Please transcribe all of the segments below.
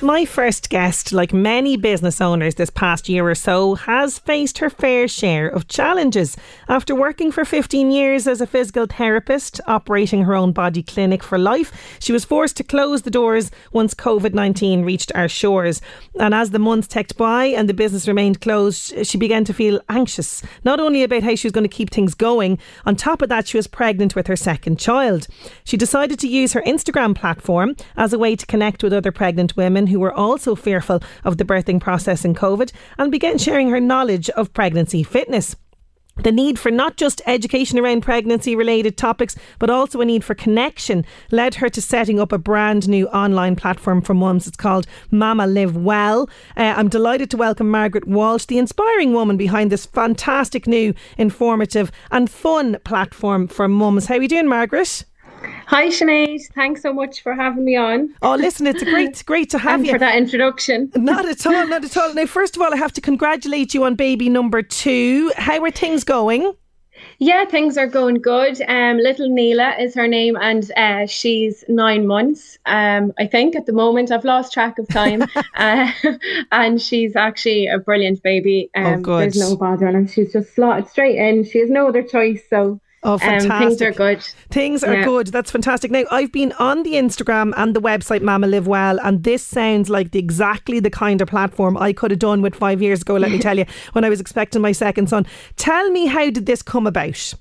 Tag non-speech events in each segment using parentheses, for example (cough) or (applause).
My first guest, like many business owners this past year or so, has faced her fair share of challenges. After working for 15 years as a physical therapist, operating her own body clinic for life, she was forced to close the doors once COVID 19 reached our shores. And as the months ticked by and the business remained closed, she began to feel anxious, not only about how she was going to keep things going, on top of that, she was pregnant with her second child. She decided to use her Instagram platform as a way to connect with other pregnant women who were also fearful of the birthing process in COVID and began sharing her knowledge of pregnancy fitness. The need for not just education around pregnancy related topics, but also a need for connection led her to setting up a brand new online platform for mums. It's called Mama Live Well. Uh, I'm delighted to welcome Margaret Walsh, the inspiring woman behind this fantastic new, informative, and fun platform for mums. How are you doing, Margaret? Hi Sinead, thanks so much for having me on. Oh, listen, it's a great, great to have you for that introduction. Not at all, not at all. Now, first of all, I have to congratulate you on baby number two. How are things going? Yeah, things are going good. Um, little Neela is her name, and uh, she's nine months. Um, I think at the moment I've lost track of time, (laughs) uh, (laughs) and she's actually a brilliant baby. Oh, Um, good. There's no bother on her. She's just slotted straight in. She has no other choice. So Oh, um, fantastic. things are good. Things are Yeah. good. That's fantastic. Now, I've been on the Instagram and the website Mama Live Well, and this sounds like the, exactly the kind of platform I could have done with five years ago, let me (laughs) tell you, when I was expecting my second son. Tell me, how did this come about?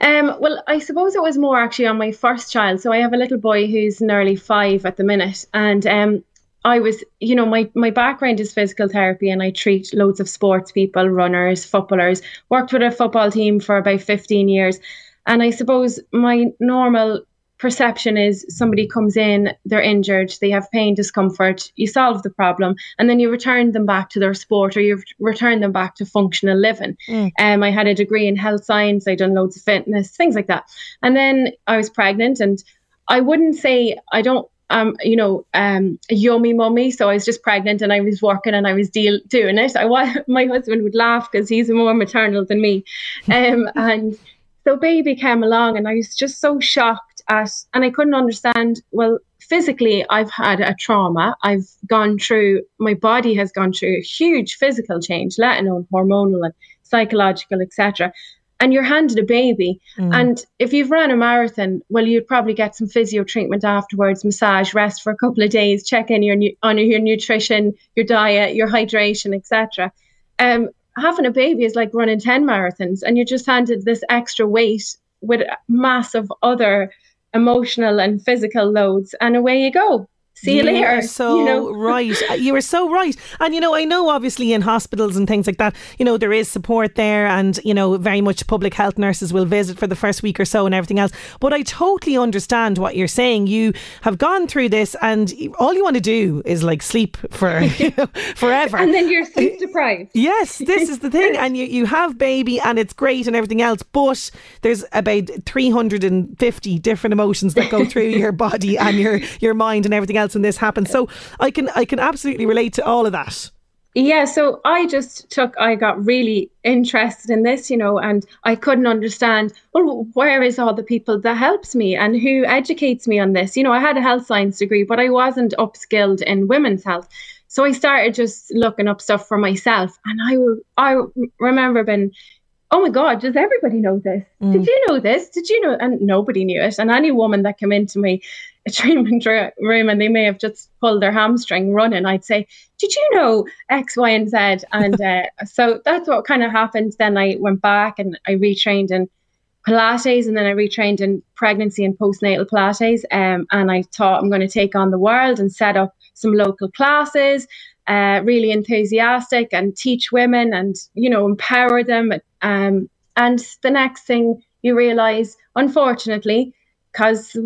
Um, well, I suppose it was more actually on my first child. So I have a little boy who's nearly five at the minute, and um, I was, you know, my my background is physical therapy, and I treat loads of sports people, runners, footballers. Worked with a football team for about fifteen years, and I suppose my normal perception is somebody comes in, they're injured, they have pain, discomfort, you solve the problem, and then you return them back to their sport or you return them back to functional living. Um, I had a degree in health science, I done loads of fitness, things like that. And then I was pregnant, and I wouldn't say I don't. Um, you know, um, a yummy mummy. So I was just pregnant and I was working and I was deal doing it. I was (laughs) my husband would laugh because he's more maternal than me. Um, (laughs) and so baby came along and I was just so shocked at, and I couldn't understand. Well, physically, I've had a trauma. I've gone through, my body has gone through a huge physical change, let alone hormonal and psychological, etc. And you're handed a baby. And if you've run a marathon, well, you'd probably get some physio treatment afterwards, massage, rest for a couple of days, check in your nu- on your nutrition, your diet, your hydration, etc. Um, having a baby is like running 10 marathons and you're just handed this extra weight with massive other emotional and physical loads and away you go see you, later are so (laughs) you know? right. Uh, You are so right. And you know, I know obviously in hospitals and things like that, you know, there is support there and, you know, very much public health nurses will visit for the first week or so and everything else. But I totally understand what you're saying. You have gone through this and all you want to do is like sleep for (laughs) you know, forever. and then you're sleep deprived Yes, this is the (laughs) thing. And you, you have baby and it's great and everything else, but there's about 350 different emotions that go through your body and your, your mind and everything else when this happened. So I can I can absolutely relate to all of that. Yeah, so I just took, I got really interested in this, you know, and I couldn't understand, well, where is all the people that helps me and who educates me on this? You know, I had a health science degree, but I wasn't upskilled in women's health. So I started just looking up stuff for myself. And I, I remember being oh my God, does everybody know this? Mm. Did you know this? Did you know? And nobody knew it. And any woman that came into me (laughs) a treatment room and they may have just pulled their hamstring running, I'd say, did you know X, Y, and Z? And (laughs) uh, so that's what kind of happened. Then I went back and I retrained in Pilates and then I retrained in pregnancy and postnatal Pilates. Um, and I thought I'm going to take on the world and set up some local classes uh, really enthusiastic and teach women and you know empower them um, and the next thing you realize unfortunately because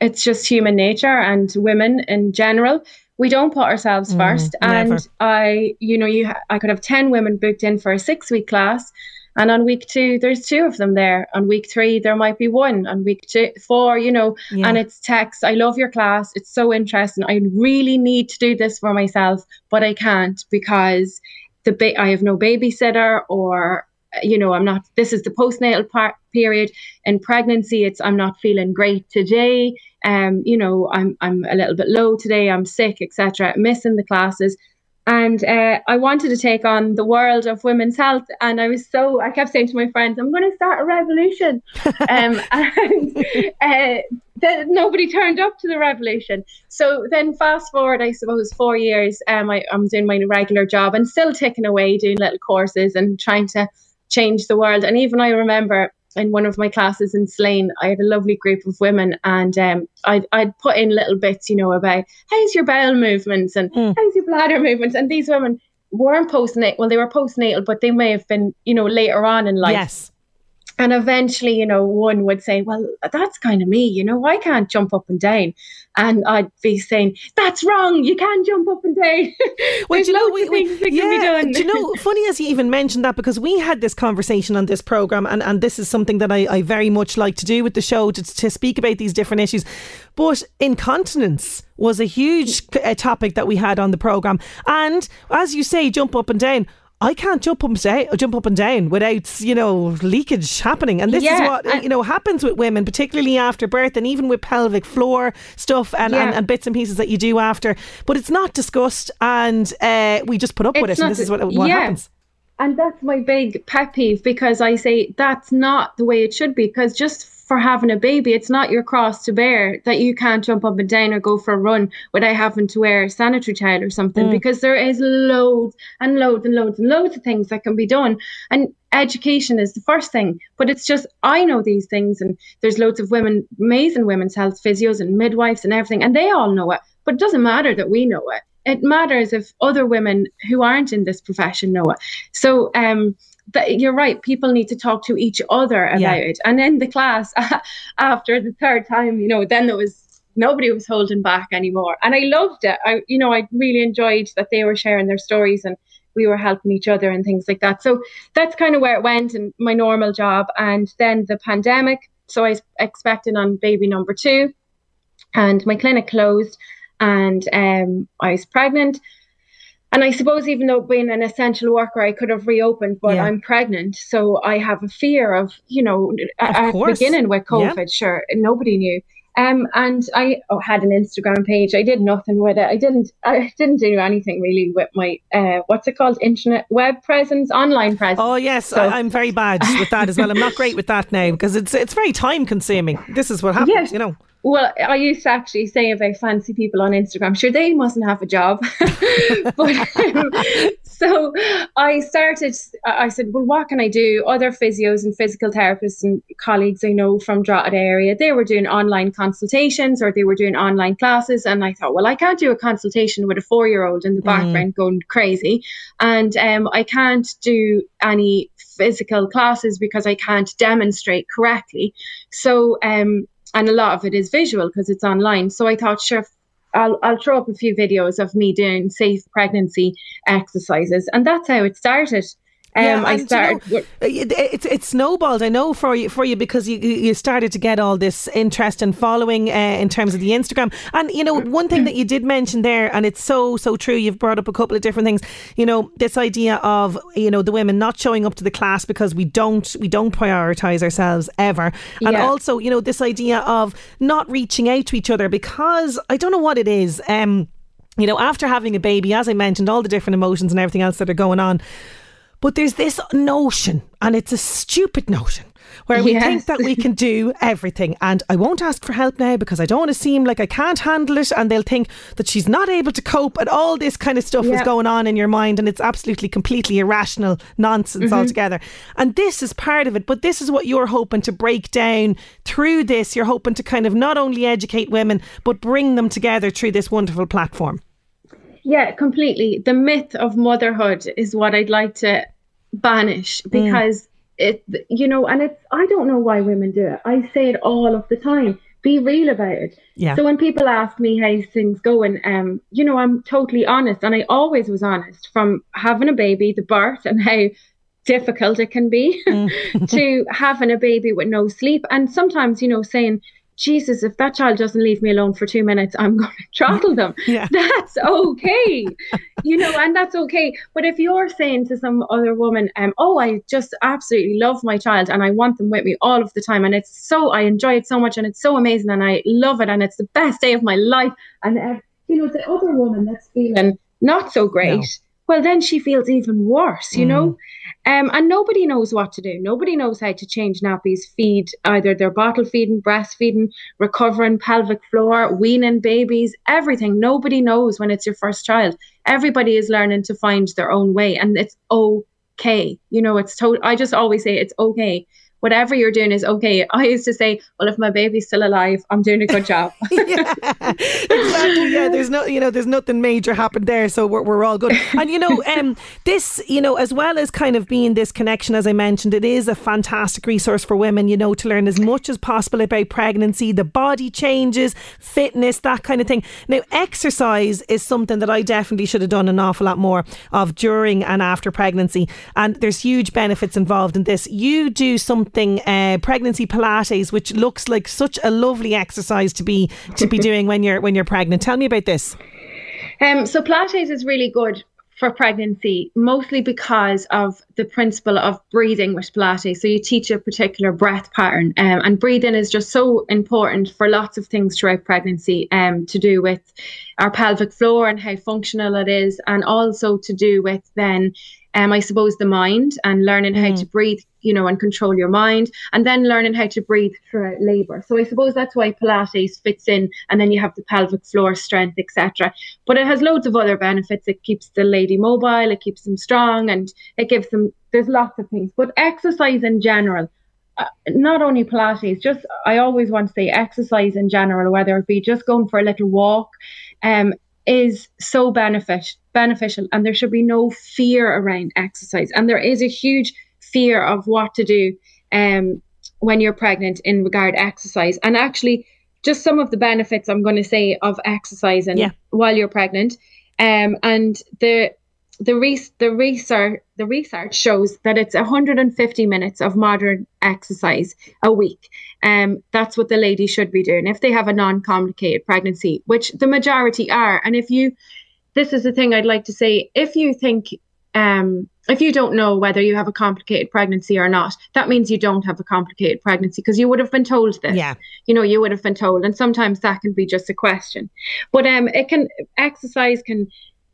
it's just human nature and women in general we don't put ourselves mm, first never. and i you know you ha- i could have 10 women booked in for a six week class and on week two, there's two of them there. On week three, there might be one. On week two, four, you know, yeah. and it's text. I love your class. It's so interesting. I really need to do this for myself, but I can't because the ba- I have no babysitter or you know i'm not this is the postnatal part period in pregnancy it's i'm not feeling great today um you know i'm i'm a little bit low today i'm sick etc missing the classes and uh, I wanted to take on the world of women's health. And I was so, I kept saying to my friends, I'm going to start a revolution. (laughs) um, and uh, nobody turned up to the revolution. So then, fast forward, I suppose, four years, um, I, I'm doing my regular job and still ticking away, doing little courses and trying to change the world. And even I remember in one of my classes in Slane, I had a lovely group of women, and um, I'd, I'd put in little bits, you know, about how's your bowel movements and mm. how's your bladder movements, and these women weren't postnatal. Well, they were postnatal, but they may have been, you know, later on in life. Yes. And eventually, you know, one would say, Well, that's kind of me, you know, I can't jump up and down. And I'd be saying, That's wrong, you can't jump up and down. (laughs) well, you know, we, we, yeah, Do you know, (laughs) funny as you even mentioned that because we had this conversation on this programme, and, and this is something that I, I very much like to do with the show to, to speak about these different issues. But incontinence was a huge uh, topic that we had on the programme. And as you say, jump up and down. I can't jump up and down, jump up and down without you know leakage happening, and this yeah, is what you know happens with women, particularly after birth, and even with pelvic floor stuff and, yeah. and, and, bits and pieces that you do after. But it's not discussed, and uh, we just put up it's with it, and this is what, what yeah. happens. And that's my big pet peeve because I say that's not the way it should be. Because just for having a baby. It's not your cross to bear that you can't jump up and down or go for a run without having to wear a sanitary towel or something mm. because there is loads and loads and loads and loads of things that can be done. And education is the first thing, but it's just I know these things and there's loads of women, amazing women's health physios and midwives and everything, and they all know it. But it doesn't matter that we know it. It matters if other women who aren't in this profession know it. So um that you're right people need to talk to each other about yeah. it. And in the class (laughs) after the third time you know then there was nobody was holding back anymore. And i loved it. I you know i really enjoyed that they were sharing their stories and we were helping each other and things like that. So that's kind of where it went in my normal job. And then the pandemic so i was expecting on baby number two. And my clinic closed and um, i was pregnant and I suppose even though being an essential worker, I could have reopened, but yeah. I'm pregnant, so I have a fear of, you know, of at the beginning with COVID. Yeah. Sure, nobody knew. Um, and I oh, had an Instagram page. I did nothing with it. I didn't. I didn't do anything really with my uh, what's it called? Internet web presence, online presence. Oh yes, so, I, am very bad with that as well. I'm not great with that now because it's it's very time consuming. This is what (laughs) happens, yes. you know. Well, I used to actually say about fancy people on Instagram, sure, they mustn't have a job. (laughs) but um, (laughs) so I started, I said, well, what can I do? Other physios and physical therapists and colleagues I know from Drogheda area, they were doing online consultations or they were doing online classes. And I thought, well, I can't do a consultation with a four year old in the mm. background going crazy. And um, I can't do any physical classes because I can't demonstrate correctly. So, um, and a lot of it is visual because it's online. So I thought, sure, I'll I'll throw up a few videos of me doing safe pregnancy exercises, and that's how it started. Um, yeah, I started. You know, it, it snowballed. I know for you for you because you you started to get all this interest and following uh, in terms of the Instagram. And you know, one thing that you did mention there, and it's so so true. You've brought up a couple of different things. You know, this idea of you know the women not showing up to the class because we don't we don't prioritize ourselves ever, and yeah. also you know this idea of not reaching out to each other because I don't know what it is. Um, you know, after having a baby, as I mentioned, all the different emotions and everything else that are going on But there's this notion, and it's a stupid notion, where we Yes. think that we can do (laughs) everything. And I won't ask for help now because I don't want to seem like I can't handle it. And they'll think that she's not able to cope. And all this kind of stuff is going on in your mind. And it's absolutely, completely irrational nonsense Mm-hmm. altogether. And this is part of it. But this is what you're hoping to break down through this. You're hoping to kind of not only educate women, but bring them together through this wonderful platform. Yeah, completely. The myth of motherhood is what I'd like to banish Mm. because it, you know, and it's, I don't know why women do it. I say it all of the time. Be real about it. Yeah. So when people ask me how things going, um, you know, I'm totally honest, and I always was honest from having a baby, the birth, and how difficult it can be (laughs) to having a baby with no sleep, and sometimes, you know, saying, Jesus, if that child doesn't leave me alone for two minutes, I'm (laughs) going to throttle them. (laughs) Yeah. That's okay. you know, and that's okay. But if you're saying to some other woman, um, oh, I just absolutely love my child and I want them with me all of the time, and it's so, I enjoy it so much and it's so amazing and I love it and it's the best day of my life. And, uh, you know, the other woman that's feeling not so great. No. Well, then she feels even worse, you know? Um, and nobody knows what to do. Nobody knows how to change nappies, feed either their bottle feeding, breastfeeding, recovering pelvic floor, weaning babies, everything. Nobody knows when it's your first child. Everybody is learning to find their own way, and it's okay. You know, it's total. I just always say it's okay. Whatever you're doing is okay. I used to say, well, if my baby's still alive, I'm doing a good job. (laughs) yeah, exactly. Yeah, there's no, you know, there's nothing major happened there, so we're, we're all good. (laughs) And you know, um, this, you know, as well as kind of being this connection, as I mentioned, it is a fantastic resource for women, you know, to learn as much as possible about pregnancy, the body changes, fitness, that kind of thing. Now, exercise is something that I definitely should have done an awful lot more of during and after pregnancy, and there's huge benefits involved in this. You do something, uh, pregnancy Pilates, which looks like such a lovely exercise to be to be doing when you're when you're pregnant. Tell me about this. Um, so Pilates is really good for pregnancy, mostly because of the principle of breathing with Pilates. So you teach a particular breath pattern, um, and breathing is just so important for lots of things throughout pregnancy, um, to do with our pelvic floor and how functional it is, and also to do with then, um, I suppose the mind and learning how to breathe, you know, and control your mind, and then learning how to breathe throughout labour. So I suppose that's why Pilates fits in, and then you have the pelvic floor strength, etc. But it has loads of other benefits. It keeps the lady mobile, it keeps them strong, and it gives them. There's lots of things, but exercise in general. Uh, not only Pilates, just I always want to say exercise in general, whether it be just going for a little walk, um, is so benefit beneficial, and there should be no fear around exercise. And there is a huge fear of what to do um, when you're pregnant in regard exercise. And actually, just some of the benefits I'm going to say of exercising Yeah. while you're pregnant, um, and the the re- the research the research shows that it's 150 minutes of moderate exercise a week. Um, that's what the lady should be doing if they have a non-complicated pregnancy, which the majority are. And if you, this is the thing I'd like to say, if you think, um, if you don't know whether you have a complicated pregnancy or not, that means you don't have a complicated pregnancy because you would have been told this. Yeah. you know you would have been told and sometimes that can be just a question. But um it can exercise can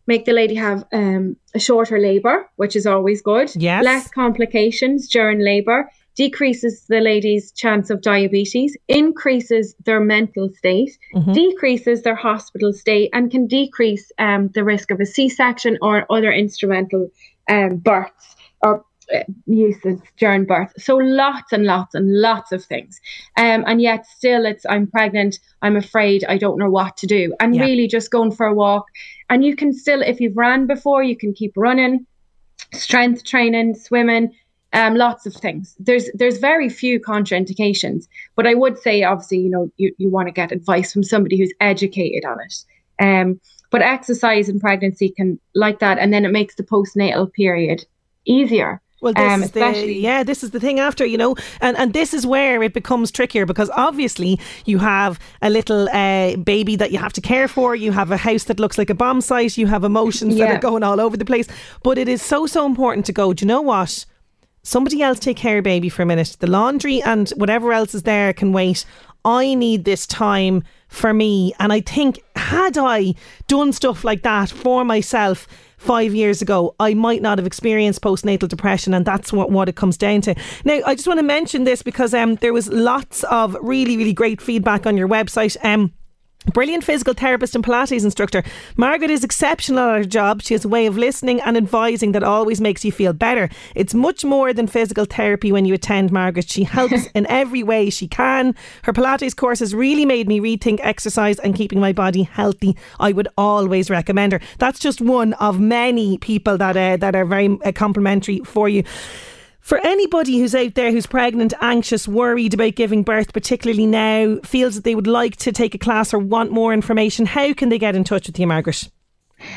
make the lady have um a shorter labor which is always good. Yes. less complications during labor decreases the lady's chance of diabetes increases their mental state decreases their hospital stay and can decrease um the risk of a c-section or other instrumental um births or uh, uses during birth. So lots and lots and lots of things. Um, and yet still it's I'm pregnant, I'm afraid, I don't know what to do. And Yeah. really just going for a walk. And you can still, if you've ran before, you can keep running, strength training, swimming, um, lots of things. There's there's very few contraindications. But I would say obviously, you know, you, you want to get advice from somebody who's educated on it. Um, but exercise in pregnancy can like that, and then it makes the postnatal period easier. Well, this Um, is the yeah, this is the thing after you know, and and this is where it becomes trickier because obviously you have a little uh, baby that you have to care for. You have a house that looks like a bomb site. You have emotions that are going all over the place. But it is so so important to go. Do you know what? Somebody else take care of baby for a minute. The laundry and whatever else is there can wait. I need this time for me. And I think had I done stuff like that for myself five years ago, I might not have experienced postnatal depression, and that's what, what it comes down to. Now, I just want to mention this because um, there was lots of really, really great feedback on your website. Um, Brilliant physical therapist and Pilates instructor. Margaret is exceptional at her job. She has a way of listening and advising that always makes you feel better. It's much more than physical therapy when you attend Margaret. She helps (laughs) in every way she can. Her Pilates course has really made me rethink exercise and keeping my body healthy. I would always recommend her. That's just one of many people that uh, that are very uh, complimentary for you. For anybody who's out there who's pregnant, anxious, worried about giving birth, particularly now, feels that they would like to take a class or want more information, how can they get in touch with you, Margaret?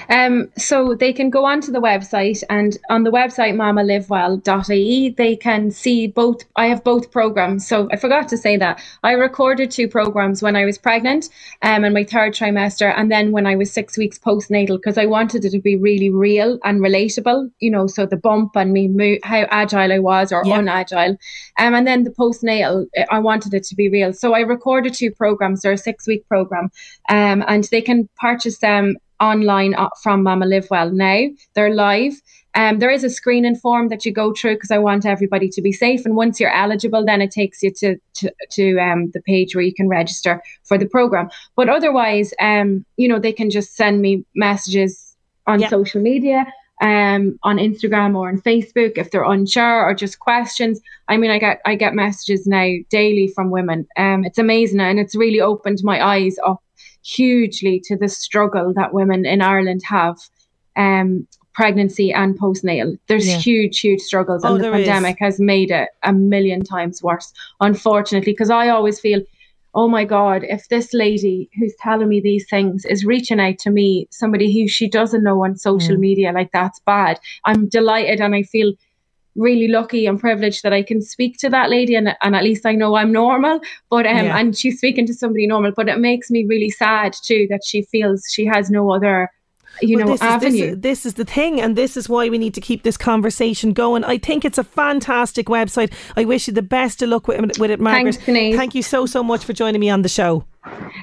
Um, so they can go onto the website and on the website mamalivewell.ie they can see both I have both programs. So I forgot to say that. I recorded two programs when I was pregnant um in my third trimester and then when I was six weeks postnatal because I wanted it to be really real and relatable, you know, so the bump and me mo- how agile I was or yeah. unagile. Um, and then the postnatal I wanted it to be real. So I recorded two programs. They're a six week program. Um, and they can purchase them online uh, from Mama Live Well now. They're live. Um, there is a screening form that you go through because I want everybody to be safe. And once you're eligible, then it takes you to to, to um, the page where you can register for the program. But otherwise, um, you know, they can just send me messages on yeah. social media, um, on Instagram or on Facebook if they're unsure or just questions. I mean, I get I get messages now daily from women. Um, it's amazing and it's really opened my eyes up hugely to the struggle that women in Ireland have um, pregnancy and postnatal. There's yeah. huge, huge struggles, oh, and the pandemic is. has made it a million times worse, unfortunately, because I always feel, oh my God, if this lady who's telling me these things is reaching out to me, somebody who she doesn't know on social mm. media, like that's bad. I'm delighted and I feel really lucky and privileged that I can speak to that lady and, and at least I know I'm normal but um yeah. and she's speaking to somebody normal but it makes me really sad too that she feels she has no other you well, know this avenue. Is, this, this, is the thing, and this is why we need to keep this conversation going. I think it's a fantastic website. I wish you the best of luck with, with it, Margaret. Thanks, Thank you so so much for joining me on the show.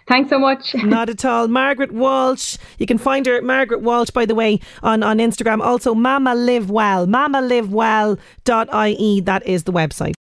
Thanks so much. (laughs) Not at all. Margaret Walsh. You can find her at Margaret Walsh, by the way, on, on Instagram. Also, Mama Live Well. MamaLiveWell.ie. That is the website.